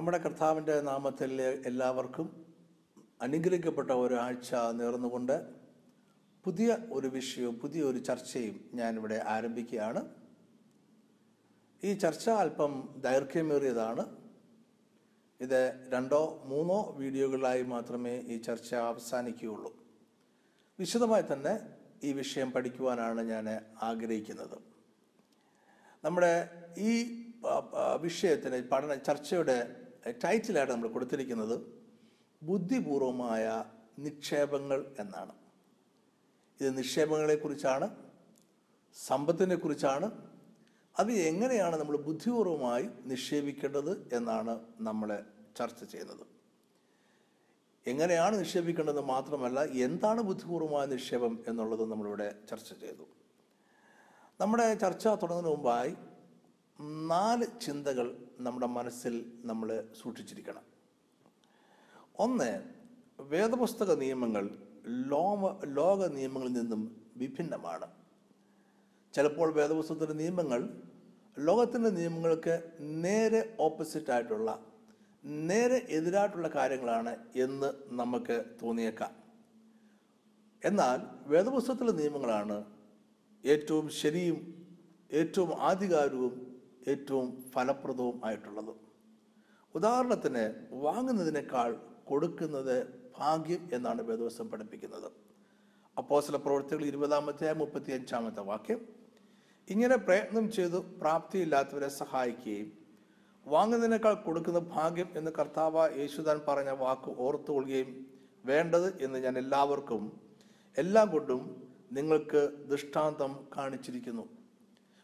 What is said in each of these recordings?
നമ്മുടെ കർത്താവിന്റെ നാമത്തിൽ എല്ലാവർക്കും അനുഗ്രഹിക്കപ്പെട്ട ഒരാഴ്ച നേർന്നുകൊണ്ട് പുതിയ ഒരു വിഷയവും പുതിയ ഒരു ചർച്ചയും ഞാനിവിടെ ആരംഭിക്കുകയാണ്. ഈ ചർച്ച അല്പം ദൈർഘ്യമേറിയതാണ്. ഇത് രണ്ടോ മൂന്നോ വീഡിയോകളായി മാത്രമേ ഈ ചർച്ച അവസാനിക്കുകയുള്ളൂ. വിശദമായി തന്നെ ഈ വിഷയം പഠിക്കുവാനാണ് ഞാൻ ആഗ്രഹിക്കുന്നത്. നമ്മുടെ ഈ വിഷയത്തിന് പഠന ചർച്ചയുടെ ടൈറ്റിലായിട്ട് നമ്മൾ കൊടുത്തിരിക്കുന്നത് ബുദ്ധിപൂർവമായ നിക്ഷേപങ്ങൾ എന്നാണ്. ഇത് നിക്ഷേപങ്ങളെക്കുറിച്ചാണ് സമ്പത്തിനെ കുറിച്ചാണ് അത് എങ്ങനെയാണ് നമ്മൾ ബുദ്ധിപൂർവമായി നിക്ഷേപിക്കേണ്ടത് എന്നാണ് നമ്മൾ ചർച്ച ചെയ്യുന്നത്. എങ്ങനെയാണ് നിക്ഷേപിക്കേണ്ടത് മാത്രമല്ല എന്താണ് ബുദ്ധിപൂർവമായ നിക്ഷേപം എന്നുള്ളത് നമ്മളിവിടെ ചർച്ച ചെയ്തു. നമ്മുടെ ചർച്ച തുടങ്ങുന്നതിന് മുമ്പായി നാല് ചിന്തകൾ നമ്മുടെ മനസ്സിൽ നമ്മൾ സൂക്ഷിച്ചിരിക്കണം. ഒന്ന് വേദപുസ്തക നിയമങ്ങൾ ലോക ലോക നിയമങ്ങളിൽ നിന്നും വിഭിന്നമാണ്. ചിലപ്പോൾ വേദപുസ്തകത്തിന്റെ നിയമങ്ങൾ ലോകത്തിന്റെ നിയമങ്ങൾക്ക് നേരെ ഓപ്പോസിറ്റ് ആയിട്ടുള്ള നേരെ എതിരായിട്ടുള്ള കാര്യങ്ങളാണ് എന്ന് നമുക്ക് തോന്നിയേക്കാം. എന്നാൽ വേദപുസ്തകത്തിലെ നിയമങ്ങളാണ് ഏറ്റവും ശരിയും ഏറ്റവും ആധികാരികവും ഏറ്റവും ഫലപ്രദവും ആയിട്ടുള്ളത്. ഉദാഹരണത്തിന് വാങ്ങുന്നതിനേക്കാൾ കൊടുക്കുന്നത് ഭാഗ്യം എന്നാണ് വേദവസം പഠിപ്പിക്കുന്നത്. അപ്പോസല പ്രവർത്തികൾ ഇരുപതാമത്തെ മുപ്പത്തി അഞ്ചാമത്തെ വാക്യം. ഇങ്ങനെ പ്രയത്നം ചെയ്തു പ്രാപ്തിയില്ലാത്തവരെ സഹായിക്കുകയും വാങ്ങുന്നതിനേക്കാൾ കൊടുക്കുന്ന ഭാഗ്യം എന്ന് കർത്താവ് യേശുദാൻ പറഞ്ഞ വാക്ക് ഓർത്തുകൊള്ളുകയും വേണ്ടത് എന്ന് ഞാൻ എല്ലാവർക്കും എല്ലാം കൊണ്ടും നിങ്ങൾക്ക് ദൃഷ്ടാന്തം കാണിച്ചിരിക്കുന്നു.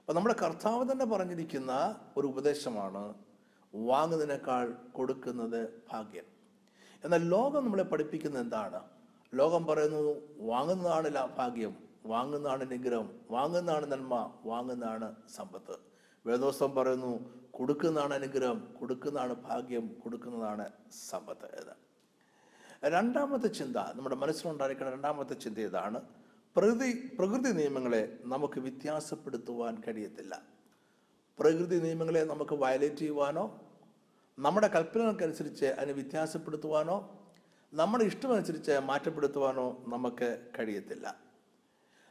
അപ്പം നമ്മുടെ കർത്താവ് തന്നെ പറഞ്ഞിരിക്കുന്ന ഒരു ഉപദേശമാണ് വാങ്ങുന്നതിനേക്കാൾ കൊടുക്കുന്നത് ഭാഗ്യം. എന്നാൽ ലോകം നമ്മളെ പഠിപ്പിക്കുന്നത് എന്താണ്? ലോകം പറയുന്നു വാങ്ങുന്നതാണ് ഭാഗ്യം വാങ്ങുന്നതാണ് നിഗ്രഹം വാങ്ങുന്നതാണ് നന്മ വാങ്ങുന്നതാണ് സമ്പത്ത്. വേദോസ്തം പറയുന്നു കൊടുക്കുന്നതാണ് അനുഗ്രഹം കൊടുക്കുന്നതാണ് ഭാഗ്യം കൊടുക്കുന്നതാണ് സമ്പത്ത്. രണ്ടാമത്തെ ചിന്ത നമ്മുടെ മനസ്സിലുണ്ടായിരിക്കുന്ന രണ്ടാമത്തെ ചിന്ത ഇതാണ് പ്രകൃതി പ്രകൃതി നിയമങ്ങളെ നമുക്ക് വ്യത്യാസപ്പെടുത്തുവാൻ കഴിയത്തില്ല. പ്രകൃതി നിയമങ്ങളെ നമുക്ക് വയലേറ്റ് ചെയ്യുവാനോ നമ്മുടെ കൽപ്പനകൾക്കനുസരിച്ച് അതിനെ വ്യത്യാസപ്പെടുത്തുവാനോ നമ്മുടെ ഇഷ്ടമനുസരിച്ച് മാറ്റപ്പെടുത്തുവാനോ നമുക്ക് കഴിയത്തില്ല.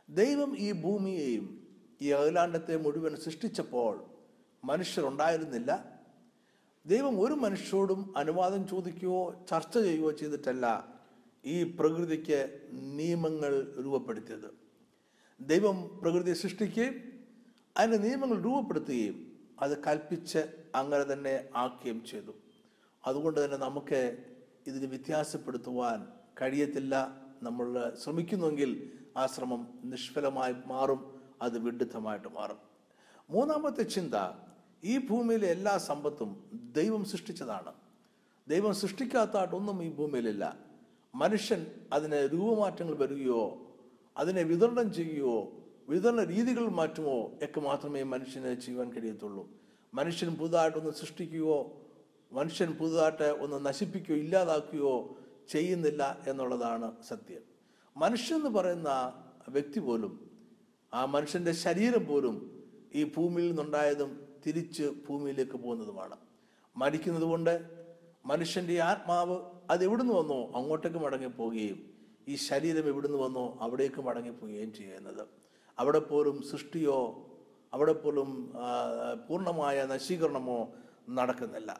ദൈവം ഈ ഭൂമിയെയും ഈ അഖിലാണ്ടത്തെ മുഴുവൻ സൃഷ്ടിച്ചപ്പോൾ മനുഷ്യർ ഉണ്ടായിരുന്നില്ല ദൈവം ഒരു മനുഷ്യരോടും അനുവാദം ചോദിക്കുകയോ ചർച്ച ചെയ്യുകയോ ചെയ്തിട്ടല്ല ഈ പ്രകൃതിക്ക് നിയമങ്ങൾ രൂപപ്പെടുത്തിയത്. ദൈവം പ്രകൃതി സൃഷ്ടിക്കുകയും അതിന്റെ നിയമങ്ങൾ രൂപപ്പെടുത്തുകയും അത് കൽപ്പിച്ച് അങ്ങനെ തന്നെ ആക്കുകയും ചെയ്തു. അതുകൊണ്ട് തന്നെ നമുക്ക് ഇതിന് വ്യത്യാസപ്പെടുത്തുവാൻ കഴിയത്തില്ല. നമ്മൾ ശ്രമിക്കുന്നുവെങ്കിൽ ആ ശ്രമം നിഷ്ഫലമായി മാറും അത് വിഡിത്തമായിട്ട് മാറും. മൂന്നാമത്തെ ചിന്ത ഈ ഭൂമിയിലെ എല്ലാ സമ്പത്തും ദൈവം സൃഷ്ടിച്ചതാണ്. ദൈവം സൃഷ്ടിക്കാത്തതായിട്ടൊന്നും ഈ ഭൂമിയിലില്ല മനുഷ്യൻ അതിന് രൂപമാറ്റങ്ങൾ വരികയോ അതിനെ വിതരണം ചെയ്യുകയോ വിതരണ രീതികൾ മാറ്റുമോ ഒക്കെ മാത്രമേ മനുഷ്യന് ചെയ്യുവാൻ കഴിയത്തുള്ളൂ. മനുഷ്യൻ പുതുതായിട്ടൊന്ന് സൃഷ്ടിക്കുകയോ മനുഷ്യൻ പുതുതായിട്ട് ഒന്ന് നശിപ്പിക്കുകയോ ഇല്ലാതാക്കുകയോ ചെയ്യുന്നില്ല എന്നുള്ളതാണ് സത്യം. മനുഷ്യൻ എന്ന് പറയുന്ന വ്യക്തി പോലും ആ മനുഷ്യന്റെ ശരീരം പോലും ഈ ഭൂമിയിൽ നിന്നുണ്ടായതും തിരിച്ച് ഭൂമിയിലേക്ക് പോകുന്നതുമാണ്. മരിക്കുന്നതുകൊണ്ട് മനുഷ്യന്റെ ആത്മാവ് അത് എവിടുന്ന് വന്നോ? അങ്ങോട്ടേക്ക് മടങ്ങി പോവുകയും ഈ ശരീരം എവിടുന്ന് വന്നോ അവിടേക്ക് മടങ്ങി പോവുകയും ചെയ്യുന്നത്. അവിടെ പോലും സൃഷ്ടിയോ അവിടെ പോലും പൂർണമായ നശീകരണമോ നടക്കുന്നില്ല.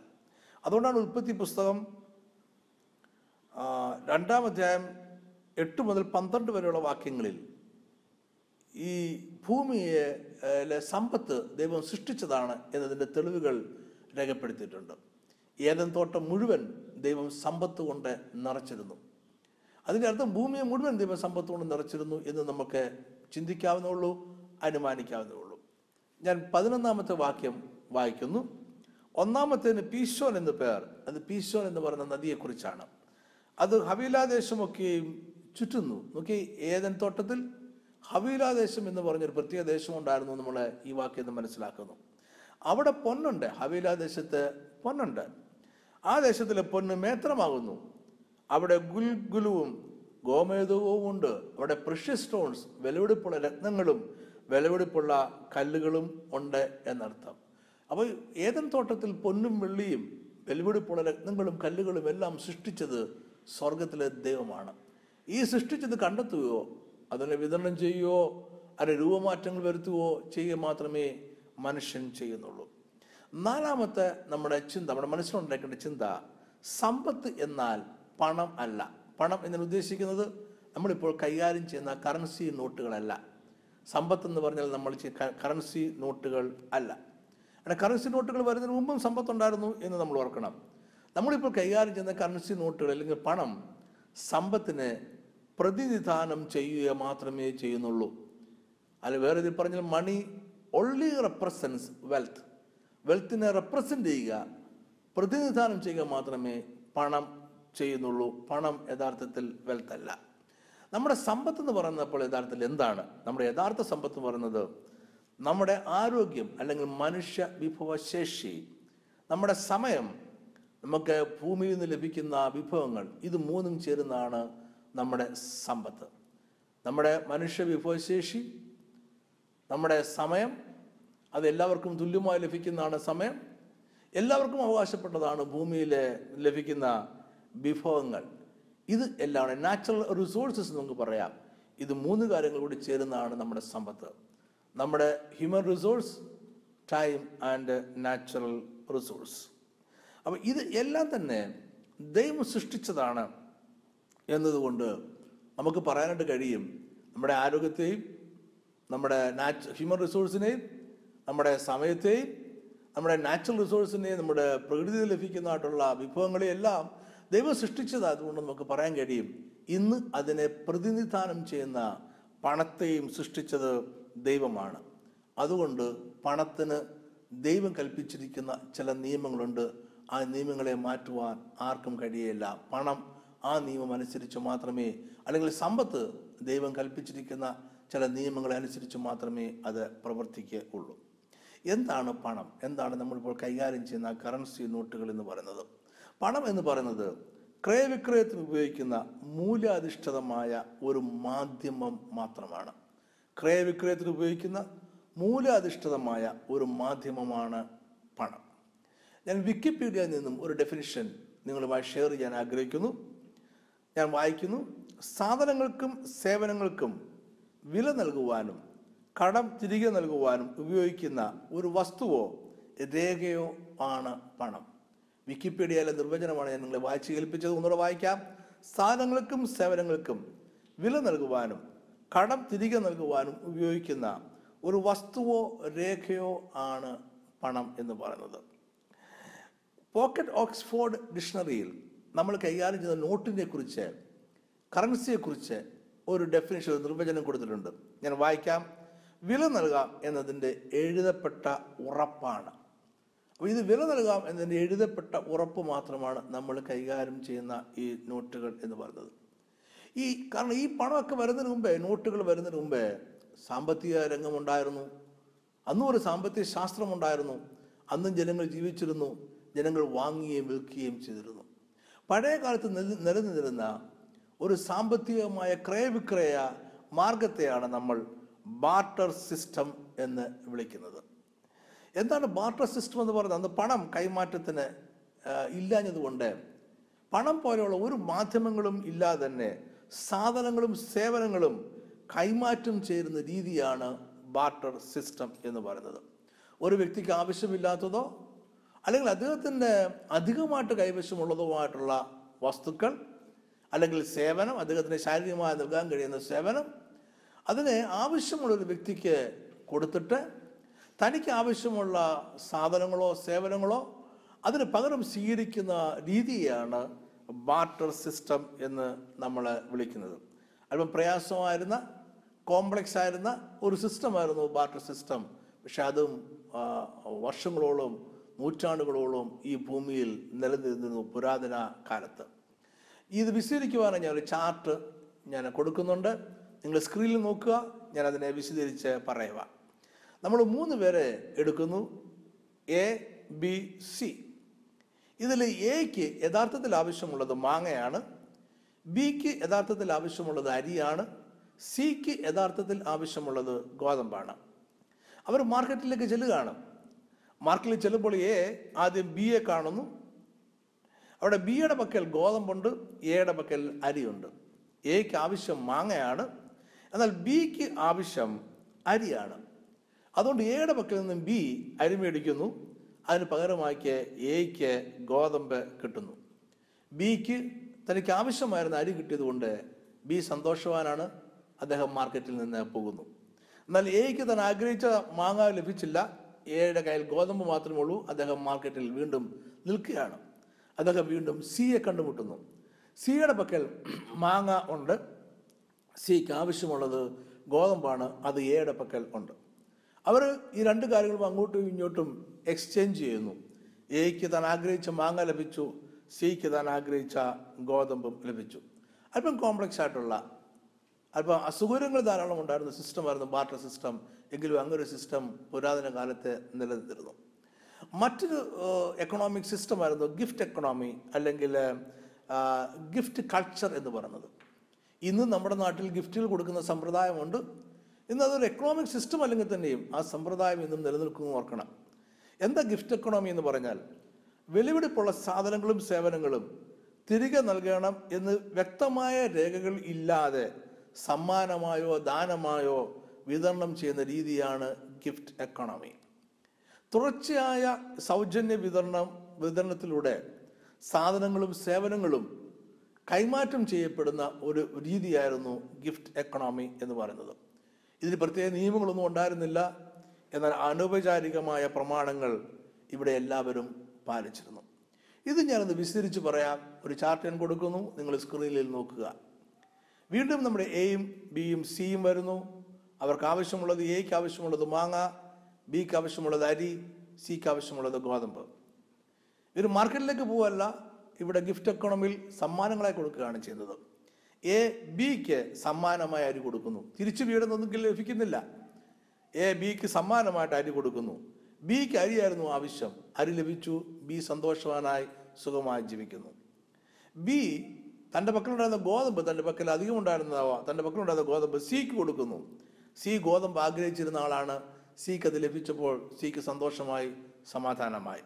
അതുകൊണ്ടാണ് ഉൽപ്പത്തി പുസ്തകം രണ്ടാം അധ്യായം എട്ട് മുതൽ പന്ത്രണ്ട് വരെയുള്ള വാക്യങ്ങളിൽ ഈ ഭൂമിയെ സമ്പത്ത് ദൈവം സൃഷ്ടിച്ചതാണ് എന്നതിന്റെ തെളിവുകൾ രേഖപ്പെടുത്തിയിട്ടുണ്ട്. ഏതൻ തോട്ടം മുഴുവൻ ദൈവം സമ്പത്ത് കൊണ്ട് നിറച്ചിരുന്നു. അതിന്റെ അർത്ഥം ഭൂമിയെ മുഴുവൻ ദൈവം സമ്പത്ത് കൊണ്ട് നിറച്ചിരുന്നു എന്ന് നമുക്ക് ചിന്തിക്കാവുന്നുള്ളൂ ഉള്ളൂ അനുമാനിക്കാവുന്നേ ഉള്ളൂ. ഞാൻ പതിനൊന്നാമത്തെ വാക്യം വായിക്കുന്നു. ഒന്നാമത്തേന് പീശോൻ എന്ന് പേർ. അത് പീശോൻ എന്ന് പറയുന്ന നദിയെക്കുറിച്ചാണ്. അത് ഹവീലാദേശമൊക്കെയും ചുറ്റുന്നു. നോക്കി ഏതൻ തോട്ടത്തിൽ ഹവീലാദേശം എന്ന് പറഞ്ഞൊരു പ്രത്യേക ദേശം ഉണ്ടായിരുന്നു നമ്മൾ ഈ വാക്യം മനസ്സിലാക്കുന്നു. അവിടെ പൊന്നുണ്ട്. ഹവീലാദേശത്ത് പൊന്നുണ്ട്. ആ ദേശത്തിലെ പൊന്ന് മേത്രമാകുന്നു. അവിടെ ഗുൽഗുലുവും ഗോമേതവും ഉണ്ട്. അവിടെ പ്രഷ്യ സ്റ്റോൺസ് വിലവെടുപ്പുള്ള രത്നങ്ങളും വിലവെടുപ്പുള്ള കല്ലുകളും ഉണ്ട് എന്നർത്ഥം. അപ്പോൾ ഏതൻ തോട്ടത്തിൽ പൊന്നും വെള്ളിയും വിലവെടുപ്പുള്ള രത്നങ്ങളും കല്ലുകളും എല്ലാം സൃഷ്ടിച്ചത് സ്വർഗത്തിലെ ദൈവമാണ്. ഈ സൃഷ്ടിച്ചത് കണ്ടെത്തുകയോ അതിനെ വിതരണം ചെയ്യുകയോ അതിന് രൂപമാറ്റങ്ങൾ വരുത്തുകയോ ചെയ്യുക മാത്രമേ മനുഷ്യൻ ചെയ്യുന്നുള്ളൂ. നാലാമത്തെ നമ്മുടെ ചിന്ത നമ്മുടെ മനസ്സിലുണ്ടാക്കേണ്ട ചിന്ത സമ്പത്ത് എന്നാൽ പണം അല്ല. പണം എന്നാൽ ഉദ്ദേശിക്കുന്നത് നമ്മളിപ്പോൾ കൈകാര്യം ചെയ്യുന്ന കറൻസി നോട്ടുകളല്ല സമ്പത്ത് എന്ന് പറഞ്ഞാൽ നമ്മൾ കറൻസി നോട്ടുകൾ അല്ല. അല്ലെ കറൻസി നോട്ടുകൾ വരുന്നതിന് മുമ്പും സമ്പത്തുണ്ടായിരുന്നു എന്ന് നമ്മൾ ഓർക്കണം. നമ്മളിപ്പോൾ കൈകാര്യം ചെയ്യുന്ന കറൻസി നോട്ടുകൾ അല്ലെങ്കിൽ പണം സമ്പത്തിനെ പ്രതിനിധാനം ചെയ്യുക മാത്രമേ ചെയ്യുന്നുള്ളൂ. അല്ല വേറെ ഇതിൽ പറഞ്ഞാൽ മണി ഒൺലി റെപ്രസെൻസ് വെൽത്ത് വെൽത്തിനെ റെപ്രസെന്റ് ചെയ്യുക പ്രതിനിധാനം ചെയ്യുക മാത്രമേ പണം ചെയ്യുന്നുള്ളൂ. പണം യഥാർത്ഥത്തിൽ വെൽത്തല്ല നമ്മുടെ സമ്പത്ത് എന്ന് പറയുന്നപ്പോൾ യഥാർത്ഥത്തിൽ എന്താണ്? നമ്മുടെ യഥാർത്ഥ സമ്പത്ത് എന്ന് പറയുന്നത് നമ്മുടെ ആരോഗ്യം അല്ലെങ്കിൽ മനുഷ്യ വിഭവശേഷി. നമ്മുടെ സമയം നമുക്ക് ഭൂമിയിൽ നിന്ന് ലഭിക്കുന്ന വിഭവങ്ങൾ ഇത് മൂന്നും ചേരുന്നതാണ് നമ്മുടെ സമ്പത്ത്. നമ്മുടെ മനുഷ്യ വിഭവശേഷി നമ്മുടെ സമയം അത് എല്ലാവർക്കും തുല്യമായി ലഭിക്കുന്നതാണ് സമയം. എല്ലാവർക്കും അവകാശപ്പെട്ടതാണ് ഭൂമിയിൽ ലഭിക്കുന്ന വിഭവങ്ങൾ. ഇത് എല്ലാം നാച്ചുറൽ റിസോഴ്സസ് നമുക്ക് പറയാം. ഇത് മൂന്ന് കാര്യങ്ങൾ കൂടി ചേരുന്നതാണ് നമ്മുടെ സമ്പത്ത്. നമ്മുടെ human resource time and natural resource അപ്പം ഇത് എല്ലാം തന്നെ ദൈവം സൃഷ്ടിച്ചതാണ് എന്നതുകൊണ്ട് നമുക്ക് പറയാനായിട്ട് കഴിയും. നമ്മുടെ ആരോഗ്യത്തെയും നമ്മുടെ നാച്ച് ഹ്യൂമൻ റിസോഴ്സിനെയും നമ്മുടെ സമയത്തെയും നമ്മുടെ നാച്ചുറൽ റിസോഴ്സിനെയും നമ്മുടെ പ്രകൃതിയിൽ ലഭിക്കുന്നതായിട്ടുള്ള വിഭവങ്ങളെയെല്ലാം ദൈവം സൃഷ്ടിച്ചത് അതുകൊണ്ട് നമുക്ക് പറയാൻ കഴിയും. ഇന്ന് അതിനെ പ്രതിനിധാനം ചെയ്യുന്ന പണത്തെയും സൃഷ്ടിച്ചത് ദൈവമാണ്. അതുകൊണ്ട് പണത്തിന് ദൈവം കൽപ്പിച്ചിരിക്കുന്ന ചില നിയമങ്ങളുണ്ട്. ആ നിയമങ്ങളെ മാറ്റുവാൻ ആർക്കും കഴിയില്ല പണം ആ നിയമം അനുസരിച്ച് മാത്രമേ അല്ലെങ്കിൽ സമ്പത്ത് ദൈവം കൽപ്പിച്ചിരിക്കുന്ന ചില നിയമങ്ങളെ അനുസരിച്ച് മാത്രമേ അത് പ്രവർത്തിക്കുകയുള്ളൂ. എന്താണ് പണം? എന്താണ് നമ്മളിപ്പോൾ കൈകാര്യം ചെയ്യുന്ന കറൻസി നോട്ടുകൾ എന്ന് പറയുന്നത്? പണം എന്ന് പറയുന്നത് ക്രയവിക്രയത്തിന് ഉപയോഗിക്കുന്ന മൂല്യാധിഷ്ഠിതമായ ഒരു മാധ്യമം മാത്രമാണ്. ക്രയവിക്രയത്തിന് ഉപയോഗിക്കുന്ന മൂല്യാധിഷ്ഠിതമായ ഒരു മാധ്യമമാണ് പണം. ഞാൻ വിക്കിപീഡിയയിൽ നിന്നും ഒരു ഡെഫിനിഷൻ നിങ്ങളുമായി ഷെയർ ചെയ്യാൻ ആഗ്രഹിക്കുന്നു. ഞാൻ വായിക്കുന്നു സാധനങ്ങൾക്കും സേവനങ്ങൾക്കും വില നൽകുവാനും കടം തിരികെ നൽകുവാനും ഉപയോഗിക്കുന്ന ഒരു വസ്തുവോ രേഖയോ ആണ് പണം. വിക്കിപീഡിയയിലെ നിർവചനമാണ് ഞാൻ നിങ്ങളെ വായിച്ച് കേൾപ്പിച്ചത്. ഒന്നുകൂടെ വായിക്കാം. സാധനങ്ങൾക്കും സേവനങ്ങൾക്കും വില നൽകുവാനും കടം തിരികെ നൽകുവാനും ഉപയോഗിക്കുന്ന ഒരു വസ്തുവോ രേഖയോ ആണ് പണം എന്ന് പറയുന്നത്. പോക്കറ്റ് ഓക്സ്ഫോർഡ് ഡിക്ഷണറിയിൽ നമ്മൾ കൈകാര്യം ചെയ്യുന്ന നോട്ടിനെ കുറിച്ച് കറൻസിയെക്കുറിച്ച് ഒരു ഡെഫിനേഷൻ നിർവചനം കൊടുത്തിട്ടുണ്ട്. ഞാൻ വായിക്കാം. വില നൽകാം എന്നതിന്റെ എഴുതപ്പെട്ട ഉറപ്പാണ്. അപ്പോൾ ഇത് വില നൽകാം എന്നതിന്റെ എഴുതപ്പെട്ട ഉറപ്പ് മാത്രമാണ് നമ്മൾ കൈകാര്യം ചെയ്യുന്ന ഈ നോട്ടുകൾ എന്ന് പറയുന്നത്. ഈ കാരണം ഈ പണമൊക്കെ വരുന്നതിന് മുമ്പേ നോട്ടുകൾ വരുന്നതിന് മുമ്പേ സാമ്പത്തിക രംഗമുണ്ടായിരുന്നു. അന്നും ഒരു സാമ്പത്തിക ശാസ്ത്രമുണ്ടായിരുന്നു. അന്നും ജനങ്ങൾ ജീവിച്ചിരുന്നു. ജനങ്ങൾ വാങ്ങുകയും വിൽക്കുകയും ചെയ്തിരുന്നു. പഴയ കാലത്ത് നില- നിലനിന്നിരുന്ന ഒരു സാമ്പത്തികമായ ക്രയവിക്രയ മാർഗത്തെയാണ് നമ്മൾ ബാർട്ടർ സിസ്റ്റം എന്ന് വിളിക്കുന്നത്. എന്താണ് ബാർട്ടർ സിസ്റ്റം എന്ന് പറയുന്നത്? അന്ന് പണം കൈമാറ്റത്തിന് ഇല്ലാഞ്ഞതുകൊണ്ട് പണം പോലെയുള്ള ഒരു മാധ്യമങ്ങളും ഇല്ലാതെ തന്നെ സാധനങ്ങളും സേവനങ്ങളും കൈമാറ്റം ചേരുന്ന രീതിയാണ് ബാർട്ടർ സിസ്റ്റം എന്ന് പറയുന്നത്. ഒരു വ്യക്തിക്ക് ആവശ്യമില്ലാത്തതോ അല്ലെങ്കിൽ അദ്ദേഹത്തിന്റെ അധികമായിട്ട് കൈവശമുള്ളതോ ആയിട്ടുള്ള വസ്തുക്കൾ അല്ലെങ്കിൽ സേവനം അദ്ദേഹത്തിന് ശാരീരികമായി നൽകാൻ കഴിയുന്ന സേവനം അതിനെ ആവശ്യമുള്ള ഒരു വ്യക്തിക്ക് കൊടുത്തിട്ട് തനിക്ക് ആവശ്യമുള്ള സാധനങ്ങളോ സേവനങ്ങളോ അതിന് പകരം സ്വീകരിക്കുന്ന രീതിയാണ് ബാർട്ടർ സിസ്റ്റം എന്ന് നമ്മൾ വിളിക്കുന്നത്. അല്പം പ്രയാസമായിരുന്ന കോംപ്ലക്സ് ആയിരുന്ന ഒരു സിസ്റ്റമായിരുന്നു ബാർട്ടർ സിസ്റ്റം. പക്ഷെ അതും വർഷങ്ങളോളം നൂറ്റാണ്ടുകളോളം ഈ ഭൂമിയിൽ നിലനിന്നിരുന്നു പുരാതന കാലത്ത്. ഇത് വിശദീകരിക്കുവാൻ ഞാൻ ഒരു ചാർട്ട് ഞാൻ കൊടുക്കുന്നുണ്ട്. നിങ്ങൾ സ്ക്രീനിൽ നോക്കുക ഞാൻ അതിനെ വിശദീകരിച്ച് പറയുക. നമ്മൾ മൂന്ന് പേരെ എടുക്കുന്നു. എ ബി സി ഇതിൽ എക്ക് യഥാർത്ഥത്തിൽ ആവശ്യമുള്ളത് മാങ്ങയാണ് ബിക്ക് യഥാർത്ഥത്തിൽ ആവശ്യമുള്ളത് അരിയാണ് സിക്ക് യഥാർത്ഥത്തിൽ ആവശ്യമുള്ളത് ഗോതമ്പാണ്. അവർ മാർക്കറ്റിലേക്ക് ചെല്ലുകയാണ്. മാർക്കറ്റിൽ ചെല്ലുമ്പോൾ എ ആദ്യം ബിയെ കാണുന്നു. അവിടെ ബിയുടെ പക്കൽ ഗോതമ്പുണ്ട് എയുടെ പക്കൽ അരിയുണ്ട്. എക്ക് ആവശ്യം മാങ്ങയാണ് എന്നാൽ ബിക്ക് ആവശ്യം അരിയാണ്. അതുകൊണ്ട് എയുടെ പക്കൽ നിന്നും ബി അരി മേടിക്കുന്നു? അതിന് പകരമാക്കി എയ്ക്ക് ഗോതമ്പ് കിട്ടുന്നു. ബിക്ക് തനിക്ക് ആവശ്യമായിരുന്ന അരി കിട്ടിയതുകൊണ്ട് ബി സന്തോഷവാനാണ്. അദ്ദേഹം മാർക്കറ്റിൽ നിന്ന് പോകുന്നു. എന്നാൽ എയ്ക്ക് താൻ ആഗ്രഹിച്ച മാങ്ങ ലഭിച്ചില്ല. എയുടെ കയ്യിൽ ഗോതമ്പ് മാത്രമേ ഉള്ളൂ. അദ്ദേഹം മാർക്കറ്റിൽ വീണ്ടും നിൽക്കുകയാണ്. അദ്ദേഹം വീണ്ടും സിയെ കണ്ടുമുട്ടുന്നു. സിയുടെ പക്കൽ മാങ്ങ ഉണ്ട്. സിക്ക് ആവശ്യമുള്ളത് ഗോതമ്പാണ് അത് എയുടെ പക്കൽ ഉണ്ട്. അവർ ഈ രണ്ട് കാര്യങ്ങളും അങ്ങോട്ടും ഇങ്ങോട്ടും എക്സ്ചേഞ്ച് ചെയ്യുന്നു. എക്ക് താൻ ആഗ്രഹിച്ച മാങ്ങ ലഭിച്ചു സിക്ക് താൻ ആഗ്രഹിച്ച ഗോതമ്പും ലഭിച്ചു. അല്പം കോംപ്ലക്സ് ആയിട്ടുള്ള അല്പം അസുഖങ്ങൾ ധാരാളം ഉണ്ടായിരുന്ന സിസ്റ്റമായിരുന്നു ബാർട്ടർ സിസ്റ്റം എങ്കിലും അങ്ങനൊരു സിസ്റ്റം പുരാതന കാലത്തെ നിലനിന്നിരുന്നു. മറ്റൊരു എക്കണോമിക് സിസ്റ്റമായിരുന്നു ഗിഫ്റ്റ് എക്കണോമി അല്ലെങ്കിൽ ഗിഫ്റ്റ് കൾച്ചർ എന്ന് പറയുന്നത്. ഇന്ന് നമ്മുടെ നാട്ടിൽ ഗിഫ്റ്റുകൾ കൊടുക്കുന്ന സമ്പ്രദായമുണ്ട്. ഇന്ന് അതൊരു എക്കണോമിക് സിസ്റ്റം അല്ലെങ്കിൽ തന്നെയും ആ സമ്പ്രദായം ഇന്നും നിലനിൽക്കുന്നു ഓർക്കണം. എന്താ ഗിഫ്റ്റ് എക്കണോമി എന്ന് പറഞ്ഞാൽ വെളിവെടുപ്പുള്ള സാധനങ്ങളും സേവനങ്ങളും തിരികെ നൽകണം എന്ന് വ്യക്തമായ രേഖകൾ ഇല്ലാതെ സമ്മാനമായോ ദാനമായോ വിതരണം ചെയ്യുന്ന രീതിയാണ് ഗിഫ്റ്റ് എക്കണോമി തുടർച്ചയായ സൗജന്യ വിതരണം വിതരണത്തിലൂടെ സാധനങ്ങളും സേവനങ്ങളും കൈമാറ്റം ചെയ്യപ്പെടുന്ന ഒരു രീതിയായിരുന്നു ഗിഫ്റ്റ് എക്കണോമി എന്ന് പറയുന്നത്. ഇതിന് പ്രത്യേക നിയമങ്ങളൊന്നും ഉണ്ടായിരുന്നില്ല. എന്നാൽ അനൗപചാരികമായ പ്രമാണങ്ങൾ ഇവിടെ എല്ലാവരും പാലിച്ചിരുന്നു. ഇത് ഞാനൊന്ന് വിസ്തരിച്ച് പറയാം. ഒരു ചാർട്ട് ഞാൻ കൊടുക്കുന്നു. നിങ്ങൾ സ്ക്രീനിൽ നോക്കുക. വീണ്ടും നമ്മുടെ എയും ബിയും സിയും വരുന്നു. അവർക്ക് ആവശ്യമുള്ളത് എക്ക് ആവശ്യമുള്ളത് മാങ്ങ ബിക്ക് ആവശ്യമുള്ളത് അരി സിക്ക് ആവശ്യമുള്ളത് ഗോതമ്പ്. ഇവർ മാർക്കറ്റിലേക്ക് പോവല്ല. ഇവിടെ ഗിഫ്റ്റ് എക്കണോമിയിൽ സമ്മാനങ്ങളായി കൊടുക്കുകയാണ് ചെയ്യുന്നത്. എ ബിക്ക് സമ്മാനമായി അരി കൊടുക്കുന്നു. തിരിച്ചു വീടുന്നൊന്നും ലഭിക്കുന്നില്ല. എ ബിക്ക് സമ്മാനമായിട്ട് അരി കൊടുക്കുന്നു. ബിക്ക് അരിയായിരുന്നു ആവശ്യം. അരി ലഭിച്ചു. ബി സന്തോഷവാനായി സുഖമായി ജീവിക്കുന്നു. ബി തന്റെ പക്കലുണ്ടായിരുന്ന ഗോതമ്പ് തന്റെ പക്കൽ അധികം ഉണ്ടായിരുന്നതാവാം. തന്റെ പക്കലുണ്ടായിരുന്ന ഗോതമ്പ് സിക്ക് കൊടുക്കുന്നു. സി ഗോതമ്പ് ആഗ്രഹിച്ചിരുന്ന ആളാണ്. സിക്ക് അത് ലഭിച്ചപ്പോൾ സിക്ക് സന്തോഷമായി സമാധാനമായി.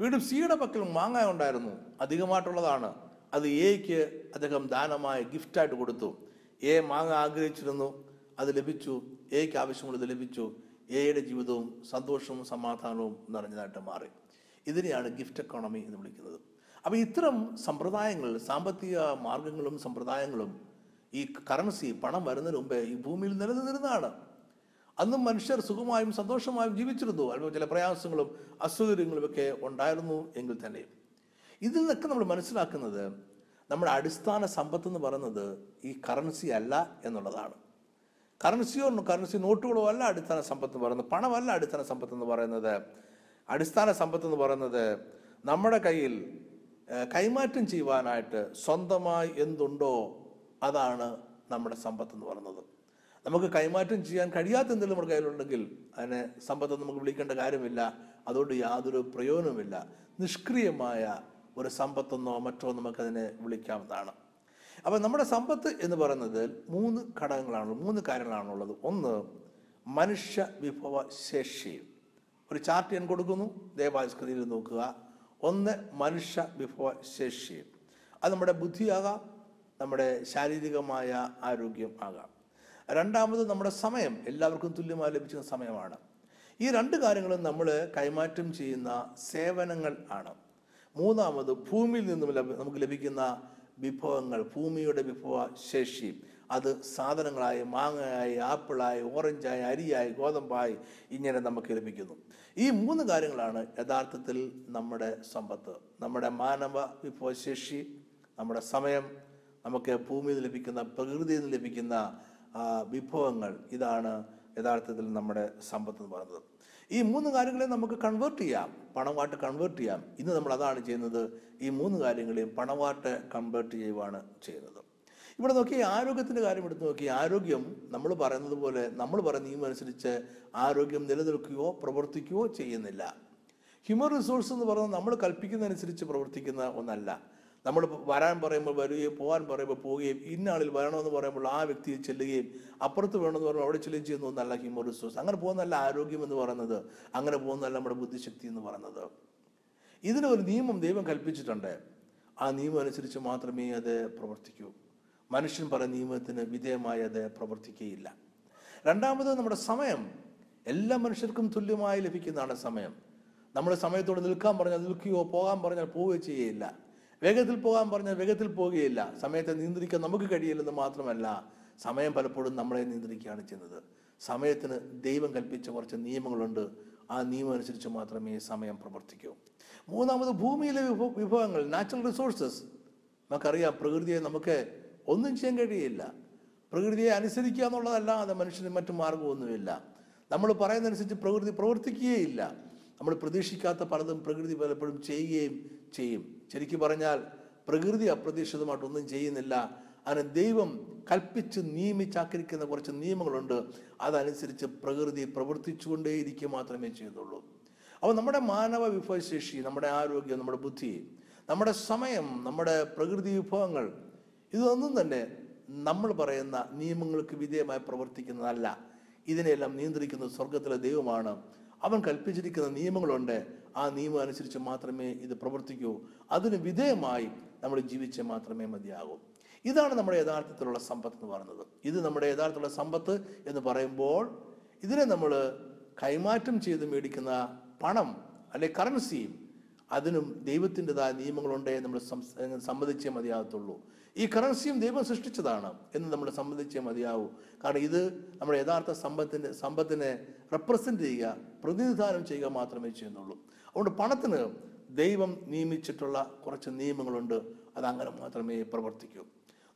വീണ്ടും സിയുടെ പക്കൽ മാങ്ങ ഉണ്ടായിരുന്നു. അധികമായിട്ടുള്ളതാണ്. അത് എയ്ക്ക് അദ്ദേഹം ദാനമായ ഗിഫ്റ്റായിട്ട് കൊടുത്തു. എ മാങ്ങ ആഗ്രഹിച്ചിരുന്നു. അത് ലഭിച്ചു. എയ്ക്ക് ആവശ്യമുള്ളത് ലഭിച്ചു. എയുടെ ജീവിതവും സന്തോഷവും സമാധാനവും നിറഞ്ഞതായിട്ട് മാറി. ഇതിനെയാണ് ഗിഫ്റ്റ് എക്കോണമി എന്ന് വിളിക്കുന്നത്. അപ്പോൾ ഇത്തരം സമ്പ്രദായങ്ങൾ സാമ്പത്തിക മാർഗങ്ങളും സമ്പ്രദായങ്ങളും ഈ കറൻസി പണം വരുന്നതിന് മുമ്പേ ഈ ഭൂമിയിൽ നിലനിന്നിരുന്നതാണ്. അന്നും മനുഷ്യർ സുഖമായും സന്തോഷമായും ജീവിച്ചിരുന്നു. അല്ലെങ്കിൽ ചില പ്രയാസങ്ങളും അസൗകര്യങ്ങളും ഒക്കെ ഉണ്ടായിരുന്നു എങ്കിൽ തന്നെ ഇതിൽ നിന്നൊക്കെ നമ്മൾ മനസ്സിലാക്കുന്നത് നമ്മുടെ അടിസ്ഥാന സമ്പത്ത് എന്ന് പറയുന്നത് ഈ കറൻസി അല്ല എന്നുള്ളതാണ്. കറൻസിയോ കറൻസി നോട്ടുകളോ അല്ല അടിസ്ഥാന സമ്പത്ത് എന്ന് പറയുന്നത്. പണമല്ല അടിസ്ഥാന സമ്പത്ത് എന്ന് പറയുന്നത്. അടിസ്ഥാന സമ്പത്ത് എന്ന് പറയുന്നത് നമ്മുടെ കയ്യിൽ കൈമാറ്റം ചെയ്യുവാനായിട്ട് സ്വന്തമായി എന്തുണ്ടോ അതാണ് നമ്മുടെ സമ്പത്ത് എന്ന് പറയുന്നത്. നമുക്ക് കൈമാറ്റം ചെയ്യാൻ കഴിയാത്ത എന്തെങ്കിലും നമ്മുടെ കയ്യിലുണ്ടെങ്കിൽ അതിനെ സമ്പത്ത് നമുക്ക് വിളിക്കേണ്ട കാര്യമില്ല. അതുകൊണ്ട് യാതൊരു പ്രയോജനവുമില്ല. നിഷ്ക്രിയമായ ഒരു സമ്പത്തെന്നോ മറ്റോ നമുക്കതിനെ വിളിക്കാവുന്നതാണ്. അപ്പോൾ നമ്മുടെ സമ്പത്ത് എന്ന് പറയുന്നത് മൂന്ന് ഘടകങ്ങളാണ് മൂന്ന് കാര്യങ്ങളാണുള്ളത്. ഒന്ന് മനുഷ്യ വിഭവ ശേഷി. ഒരു ചാർട്ട് ഞാൻ കൊടുക്കുന്നു. ദേവാസ്കൃതിയിൽ നോക്കുക. ഒന്ന് മനുഷ്യ വിഭവ ശേഷി. അത് നമ്മുടെ ബുദ്ധിയാകാം നമ്മുടെ ശാരീരികമായ ആരോഗ്യം ആകാം. രണ്ടാമത് നമ്മുടെ സമയം. എല്ലാവർക്കും തുല്യമായി ലഭിക്കുന്ന സമയമാണ്. ഈ രണ്ട് കാര്യങ്ങളും നമ്മൾ കൈമാറ്റം ചെയ്യുന്ന സേവനങ്ങൾ ആണ്. മൂന്നാമത് ഭൂമിയിൽ നിന്നും നമുക്ക് ലഭിക്കുന്ന വിഭവങ്ങൾ ഭൂമിയുടെ വിഭവ ശേഷി. അത് സാധനങ്ങളായി മാങ്ങയായി ആപ്പിളായി ഓറഞ്ചായി അരിയായി ഗോതമ്പായി ഇങ്ങനെ നമുക്ക് ലഭിക്കുന്നു. ഈ മൂന്ന് കാര്യങ്ങളാണ് യഥാർത്ഥത്തിൽ നമ്മുടെ സമ്പത്ത്. നമ്മുടെ മാനവ വിഭവശേഷി നമ്മുടെ സമയം നമുക്ക് ഭൂമിയിൽ ലഭിക്കുന്ന പ്രകൃതിയിൽ നിന്ന് ലഭിക്കുന്ന വിഭവങ്ങൾ ഇതാണ് യഥാർത്ഥത്തിൽ നമ്മുടെ സമ്പത്ത് എന്ന് പറയുന്നത്. ഈ മൂന്ന് കാര്യങ്ങളെ നമുക്ക് കൺവേർട്ട് ചെയ്യാം. പണമായിട്ട് കൺവേർട്ട് ചെയ്യാം. ഇന്ന് നമ്മൾ അതാണ് ചെയ്യുന്നത്. ഈ മൂന്ന് കാര്യങ്ങളെയും പണമായിട്ട് കൺവേർട്ട് ചെയ്യുവാണ് ചെയ്യുന്നത്. ഇവിടെ നോക്കി ആരോഗ്യത്തിന്റെ കാര്യം എടുത്ത് നോക്കി ആരോഗ്യം നമ്മൾ പറയുന്നത് പോലെ നമ്മൾ പറയുന്ന നിയമം അനുസരിച്ച് ആരോഗ്യം നിലനിൽക്കുകയോ പ്രവർത്തിക്കുകയോ ചെയ്യുന്നില്ല. ഹ്യൂമൻ റിസോഴ്സ് എന്ന് പറഞ്ഞാൽ നമ്മൾ കൽപ്പിക്കുന്നതനുസരിച്ച് പ്രവർത്തിക്കുന്ന ഒന്നല്ല. നമ്മൾ വരാൻ പറയുമ്പോൾ വരികയും പോകാൻ പറയുമ്പോൾ പോവുകയും ഇന്നാളിൽ വരണമെന്ന് പറയുമ്പോൾ ആ വ്യക്തിയെ ചെല്ലുകയും അപ്പുറത്ത് വേണമെന്ന് പറയുമ്പോൾ അവിടെ ചെല്ലുകയും ചെയ്യുന്നു നല്ല ഹ്യൂമൻ റിസോഴ്സ്. അങ്ങനെ പോകുന്നതല്ല ആരോഗ്യം എന്ന് പറയുന്നത് അങ്ങനെ പോകുന്നതല്ല നമ്മുടെ ബുദ്ധിശക്തി എന്ന് പറയുന്നത്. ഇതിനൊരു നിയമം ദൈവം കൽപ്പിച്ചിട്ടുണ്ട്. ആ നിയമം അനുസരിച്ച് മാത്രമേ അത് പ്രവർത്തിക്കൂ. മനുഷ്യൻ പറയുന്ന നിയമത്തിന് വിധേയമായി അത് പ്രവർത്തിക്കുകയില്ല. രണ്ടാമത് നമ്മുടെ സമയം. എല്ലാ മനുഷ്യർക്കും തുല്യമായി ലഭിക്കുന്നതാണ് സമയം. നമ്മൾ സമയത്തോട് നിൽക്കാൻ പറഞ്ഞാൽ നിൽക്കുകയോ പോകാൻ പറഞ്ഞാൽ പോവുകയോ ചെയ്യുകയില്ല വേഗത്തിൽ പോകാൻ പറഞ്ഞാൽ വേഗത്തിൽ പോവുകയില്ല സമയത്തെ നിയന്ത്രിക്കാൻ നമുക്ക് കഴിയില്ലെന്ന് മാത്രമല്ല സമയം പലപ്പോഴും നമ്മളെ നിയന്ത്രിക്കുകയാണ് ചെയ്യുന്നത്. സമയത്തിന് ദൈവം കൽപ്പിച്ച കുറച്ച് നിയമങ്ങളുണ്ട്. ആ നിയമം അനുസരിച്ച് മാത്രമേ സമയം പ്രവർത്തിക്കൂ. മൂന്നാമത് ഭൂമിയിലെ വിഭവ വിഭവങ്ങൾ നാച്ചുറൽ റിസോഴ്സസ് നമുക്കറിയാം പ്രകൃതിയെ നമുക്ക് ഒന്നും ചെയ്യാൻ കഴിയില്ല. പ്രകൃതിയെ അനുസരിക്കുക എന്നുള്ളതല്ലാതെ മനുഷ്യന് മറ്റു മാർഗമൊന്നുമില്ല നമ്മൾ പറയുന്നതനുസരിച്ച് പ്രകൃതി പ്രവർത്തിക്കുകയില്ല. നമ്മൾ പ്രതീക്ഷിക്കാത്ത പലതും പ്രകൃതി പലപ്പോഴും ചെയ്യുകയും ചെയ്യും. ശരിക്കും പറഞ്ഞാൽ പ്രകൃതി അപ്രതീക്ഷിതമായിട്ടൊന്നും ചെയ്യുന്നില്ല. അതിന് ദൈവം കൽപ്പിച്ച് നിയമിച്ചാക്കിരിക്കുന്ന കുറച്ച് നിയമങ്ങളുണ്ട്. അതനുസരിച്ച് പ്രകൃതി പ്രവർത്തിച്ചുകൊണ്ടേയിരിക്കുക മാത്രമേ ചെയ്യുന്നുള്ളൂ. അപ്പോൾ നമ്മുടെ മാനവ വിഭവശേഷി നമ്മുടെ ആരോഗ്യം നമ്മുടെ ബുദ്ധി നമ്മുടെ സമയം നമ്മുടെ പ്രകൃതി വിഭവങ്ങൾ ഇതൊന്നും തന്നെ നമ്മൾ പറയുന്ന നിയമങ്ങൾക്ക് വിധേയമായി പ്രവർത്തിക്കുന്നതല്ല. ഇതിനെല്ലാം നിയന്ത്രിക്കുന്നത് സ്വർഗത്തിലെ ദൈവമാണ്. അവൻ കൽപ്പിച്ചിരിക്കുന്ന നിയമങ്ങളുണ്ട്. ആ നിയമം അനുസരിച്ച് മാത്രമേ ഇത് പ്രവർത്തിക്കൂ. അതിന് വിധേയമായി നമ്മൾ ജീവിച്ച് മാത്രമേ മതിയാകൂ. ഇതാണ് നമ്മുടെ യഥാർത്ഥത്തിലുള്ള സമ്പത്ത് എന്ന് പറയുന്നത്. ഇത് നമ്മുടെ യഥാർത്ഥത്തിലുള്ള സമ്പത്ത് എന്ന് പറയുമ്പോൾ ഇതിനെ നമ്മൾ കൈമാറ്റം ചെയ്ത് മേടിക്കുന്ന പണം അല്ലെ കറൻസിയും അതിനും ദൈവത്തിന്റെതായ നിയമങ്ങളുണ്ടേ നമ്മൾ സമ്മതിച്ചേ മതിയാകത്തുള്ളൂ. ഈ കറൻസിയും ദൈവം സൃഷ്ടിച്ചതാണ് എന്ന് നമ്മൾ സമ്മതിച്ചേ മതിയാവൂ. കാരണം ഇത് നമ്മുടെ യഥാർത്ഥ സമ്പത്തിന്റെ സമ്പത്തിനെ റെപ്രസെന്റ് ചെയ്യുക പ്രതിനിധാനം ചെയ്യുക മാത്രമേ ചെയ്യുന്നുള്ളൂ. അതുകൊണ്ട് പണത്തിന് ദൈവം നിയമിച്ചിട്ടുള്ള കുറച്ച് നിയമങ്ങളുണ്ട്. അതങ്ങനെ മാത്രമേ പ്രവർത്തിക്കൂ.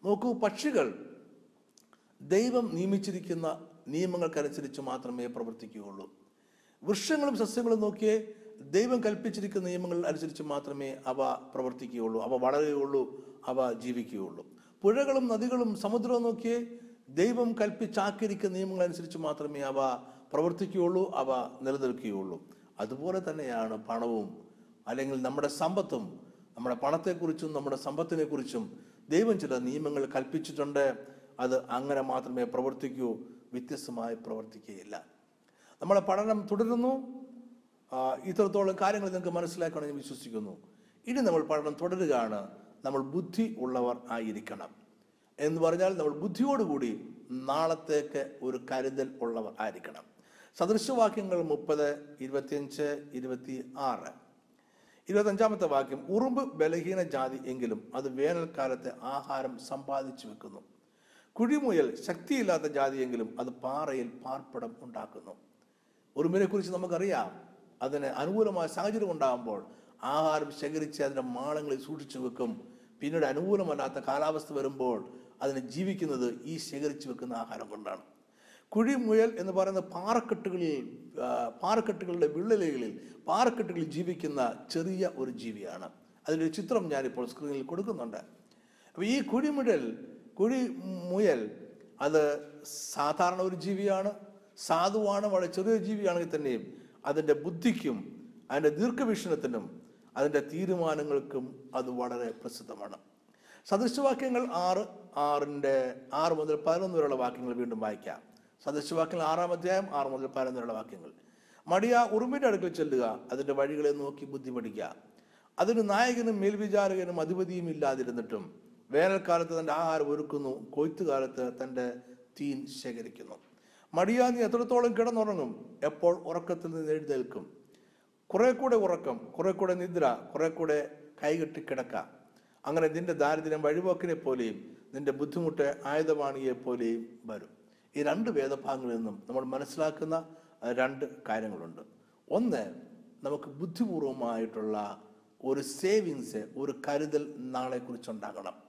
നോക്കൂ പക്ഷികൾ ദൈവം നിയമിച്ചിരിക്കുന്ന നിയമങ്ങൾക്കനുസരിച്ച് മാത്രമേ പ്രവർത്തിക്കുകയുള്ളൂ. വൃക്ഷങ്ങളും സസ്യങ്ങളും നോക്കിയേ ദൈവം കൽപ്പിച്ചിരിക്കുന്ന നിയമങ്ങൾ അനുസരിച്ച് മാത്രമേ അവ പ്രവർത്തിക്കുകയുള്ളൂ അവ വളരുകയുള്ളൂ അവ ജീവിക്കുകയുള്ളൂ. പുഴകളും നദികളും സമുദ്രവും നോക്കിയേ ദൈവം കൽപ്പിച്ചാക്കിയിരിക്കുന്ന നിയമങ്ങൾ അനുസരിച്ച് മാത്രമേ അവ പ്രവർത്തിക്കുകയുള്ളൂ അവ നിലനിൽക്കുകയുള്ളൂ. അതുപോലെ തന്നെയാണ് പണവും അല്ലെങ്കിൽ നമ്മുടെ സമ്പത്തും നമ്മുടെ പണത്തെക്കുറിച്ചും നമ്മുടെ സമ്പത്തിനെ കുറിച്ചും ദൈവം ചില നിയമങ്ങൾ കൽപ്പിച്ചിട്ടുണ്ട്. അത് അങ്ങനെ മാത്രമേ പ്രവർത്തിക്കൂ വ്യത്യസ്തമായി പ്രവർത്തിക്കുകയില്ല. നമ്മളെ പഠനം തുടരുന്നു. ഇത്രത്തോളം കാര്യങ്ങൾ നിങ്ങൾക്ക് മനസ്സിലാക്കണം ഞാൻ വിശ്വസിക്കുന്നു. ഇനി നമ്മൾ പഠനം തുടരുകയാണ്. നമ്മൾ ബുദ്ധി ഉള്ളവർ ആയിരിക്കണം. എന്ന് പറഞ്ഞാൽ നമ്മൾ ബുദ്ധിയോടുകൂടി നാളത്തേക്ക് ഒരു കരുതൽ ഉള്ളവർ ആയിരിക്കണം. സദൃശവാക്യങ്ങൾ മുപ്പത് ഇരുപത്തിയഞ്ച് ഇരുപത്തി ആറ് ഇരുപത്തഞ്ചാമത്തെ വാക്യം ഉറുമ്പ് ബലഹീന ജാതി എങ്കിലും അത് വേനൽക്കാലത്ത് ആഹാരം സമ്പാദിച്ചു വെക്കുന്നു. കുഴിമുയൽ ശക്തിയില്ലാത്ത ജാതിയെങ്കിലും അത് പാറയിൽ പാർപ്പിടം ഉണ്ടാക്കുന്നു. ഉറുമ്പിനെ കുറിച്ച് നമുക്കറിയാം. അതിന് അനുകൂലമായ സാഹചര്യം ഉണ്ടാകുമ്പോൾ ആഹാരം ശേഖരിച്ച് അതിന്റെ മാളങ്ങളിൽ സൂക്ഷിച്ചു വെക്കും. പിന്നീട് അനുകൂലമല്ലാത്ത കാലാവസ്ഥ വരുമ്പോൾ അതിനെ ജീവിക്കുന്നത് ഈ ശേഖരിച്ചു വെക്കുന്ന ആഹാരം കൊണ്ടാണ്. കുഴിമുയൽ എന്ന് പറയുന്ന പാറക്കെട്ടുകളിൽ പാറക്കെട്ടുകളുടെ വിള്ളലുകളിൽ പാറക്കെട്ടുകളിൽ ജീവിക്കുന്ന ചെറിയ ഒരു ജീവിയാണ്. അതിന്റെ ചിത്രം ഞാനിപ്പോൾ സ്ക്രീനിൽ കൊടുക്കുന്നുണ്ട്. അപ്പോൾ ഈ കുഴിമുഴൽ കുഴി മുയൽ അത് സാധാരണ ഒരു ജീവിയാണ്. സാധുവാണ് വളരെ ചെറിയ ജീവിയാണെങ്കിൽ തന്നെയും അതിന്റെ ബുദ്ധിക്കും അതിന്റെ ദീർഘവീക്ഷണത്തിനും അതിന്റെ തീരുമാനങ്ങൾക്കും അത് വളരെ പ്രസിദ്ധമാണ്. സദൃശവാക്യങ്ങൾ ആറ് ആറിന്റെ ആറ് മുതൽ പതിനൊന്ന് വരെയുള്ള വാക്യങ്ങൾ വീണ്ടും വായിക്കാം. സദൃശവാക്യങ്ങൾ ആറാം അധ്യായം ആറ് മുതൽ പതിനൊന്ന് വരെയുള്ള വാക്യങ്ങൾ. മടിയ ഉറുമ്പിന്റെ അടുക്കൽ ചെല്ലുക അതിന്റെ വഴികളെ നോക്കി ബുദ്ധി പഠിക്കുക അതിന് നായകനും മേൽവിചാരകനും അധിപതിയും ഇല്ലാതിരുന്നിട്ടും വേനൽക്കാലത്ത് തന്റെ ആഹാരം ഒരുക്കുന്നു കൊയ്ത്തുകാലത്ത് തന്റെ തീൻ ശേഖരിക്കുന്നു. മടിയാ നീ എത്രത്തോളം കിടന്നുറങ്ങും? എപ്പോൾ ഉറക്കത്തിൽ നിന്ന് എഴുന്നേൽക്കും? കുറെ കൂടെ ഉറക്കം കുറെ കൂടെ നിദ്ര കുറെ കൂടെ കൈകെട്ടി കിടക്ക. അങ്ങനെ നിന്റെ ദാരിദ്ര്യം വഴിപോക്കിനെ പോലെയും നിന്റെ ബുദ്ധിമുട്ട് ആയുധവാണിയെ പോലെയും വരും. ഈ രണ്ട് വേദഭാഗങ്ങളിൽ നിന്നും നമ്മൾ മനസ്സിലാക്കുന്ന രണ്ട് കാര്യങ്ങളുണ്ട്. ഒന്ന് നമുക്ക് ബുദ്ധിപൂർവമായിട്ടുള്ള ഒരു സേവിങ്സ് ഒരു കരുതൽ നാളെക്കുറിച്ചുണ്ടാകണം.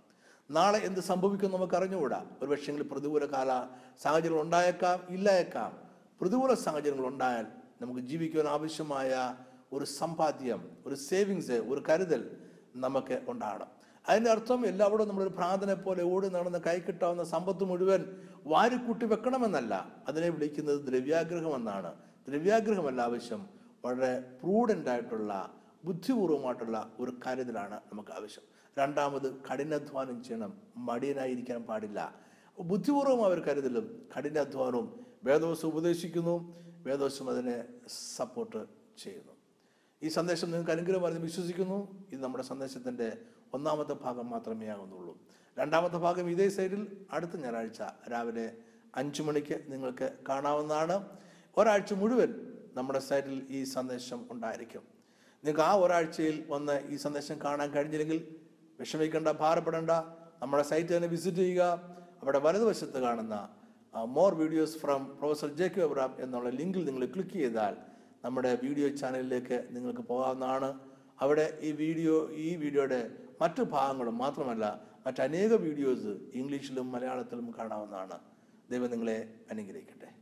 നാളെ എന്ത് സംഭവിക്കും നമുക്ക് അറിഞ്ഞുകൂടാ ഒരു പക്ഷേങ്കിൽ പ്രതികൂല കാല സാഹചര്യങ്ങൾ ഉണ്ടായേക്കാം ഇല്ലായേക്കാം. പ്രതികൂല സാഹചര്യങ്ങൾ ഉണ്ടായാൽ നമുക്ക് ജീവിക്കുവാൻ ആവശ്യമായ ഒരു സമ്പാദ്യം ഒരു സേവിങ്സ് ഒരു കരുതൽ നമുക്ക് ഉണ്ടാകണം. അതിന്റെ അർത്ഥം എല്ലാവരും നമ്മളൊരു പ്രാർത്ഥന പോലെ ഓടി നടന്ന് കൈക്കിട്ടാവുന്ന സമ്പത്ത് മുഴുവൻ വാരിക്കൂട്ടി വെക്കണമെന്നല്ല. അതിനെ വിളിക്കുന്നത് ദ്രവ്യാഗ്രഹം എന്നാണ് ദ്രവ്യാഗ്രഹമല്ല ആവശ്യം. വളരെ പ്രൂഡന്റായിട്ടുള്ള ബുദ്ധിപൂർവമായിട്ടുള്ള ഒരു കരുതലാണ് നമുക്ക് ആവശ്യം. രണ്ടാമത് കഠിനാധ്വാനം ചെയ്യണം. മടിയനായിരിക്കാൻ പാടില്ല. ബുദ്ധിപൂർവം അവർ കരുതലും. കഠിനാധ്വാനവും. വേദവശം ഉപദേശിക്കുന്നു. വേദവശം അതിനെ സപ്പോർട്ട് ചെയ്യുന്നു. ഈ സന്ദേശം നിങ്ങൾക്ക് അനുഗ്രഹമാണെന്ന് വിശ്വസിക്കുന്നു. ഇത് നമ്മുടെ സന്ദേശത്തിന്റെ ഒന്നാമത്തെ ഭാഗം മാത്രമേ ആകുന്നുള്ളൂ. രണ്ടാമത്തെ ഭാഗം ഇതേ സൈഡിൽ അടുത്ത ഞായറാഴ്ച രാവിലെ അഞ്ചു മണിക്ക് നിങ്ങൾക്ക് കാണാവുന്നതാണ്. ഒരാഴ്ച മുഴുവൻ നമ്മുടെ സൈഡിൽ ഈ സന്ദേശം ഉണ്ടായിരിക്കും. നിങ്ങൾക്ക് ആ ഒരാഴ്ചയിൽ വന്ന് ഈ സന്ദേശം കാണാൻ കഴിഞ്ഞില്ലെങ്കിൽ വിഷമിക്കേണ്ട ഭാരപ്പെടേണ്ട. നമ്മുടെ സൈറ്റ് തന്നെ വിസിറ്റ് ചെയ്യുക. അവിടെ വലതുവശത്ത് കാണുന്ന more videos from professor Jacob Abraham എന്നുള്ള ലിങ്കിൽ നിങ്ങൾ ക്ലിക്ക് ചെയ്താൽ നമ്മുടെ വീഡിയോ ചാനലിലേക്ക് നിങ്ങൾക്ക് പോകാവുന്നതാണ്. അവിടെ ഈ വീഡിയോ ഈ വീഡിയോയുടെ മറ്റു ഭാഗങ്ങളും മാത്രമല്ല മറ്റനേക വീഡിയോസ് ഇംഗ്ലീഷിലും മലയാളത്തിലും കാണാവുന്നതാണ്. ദൈവം നിങ്ങളെ അനുഗ്രഹിക്കട്ടെ.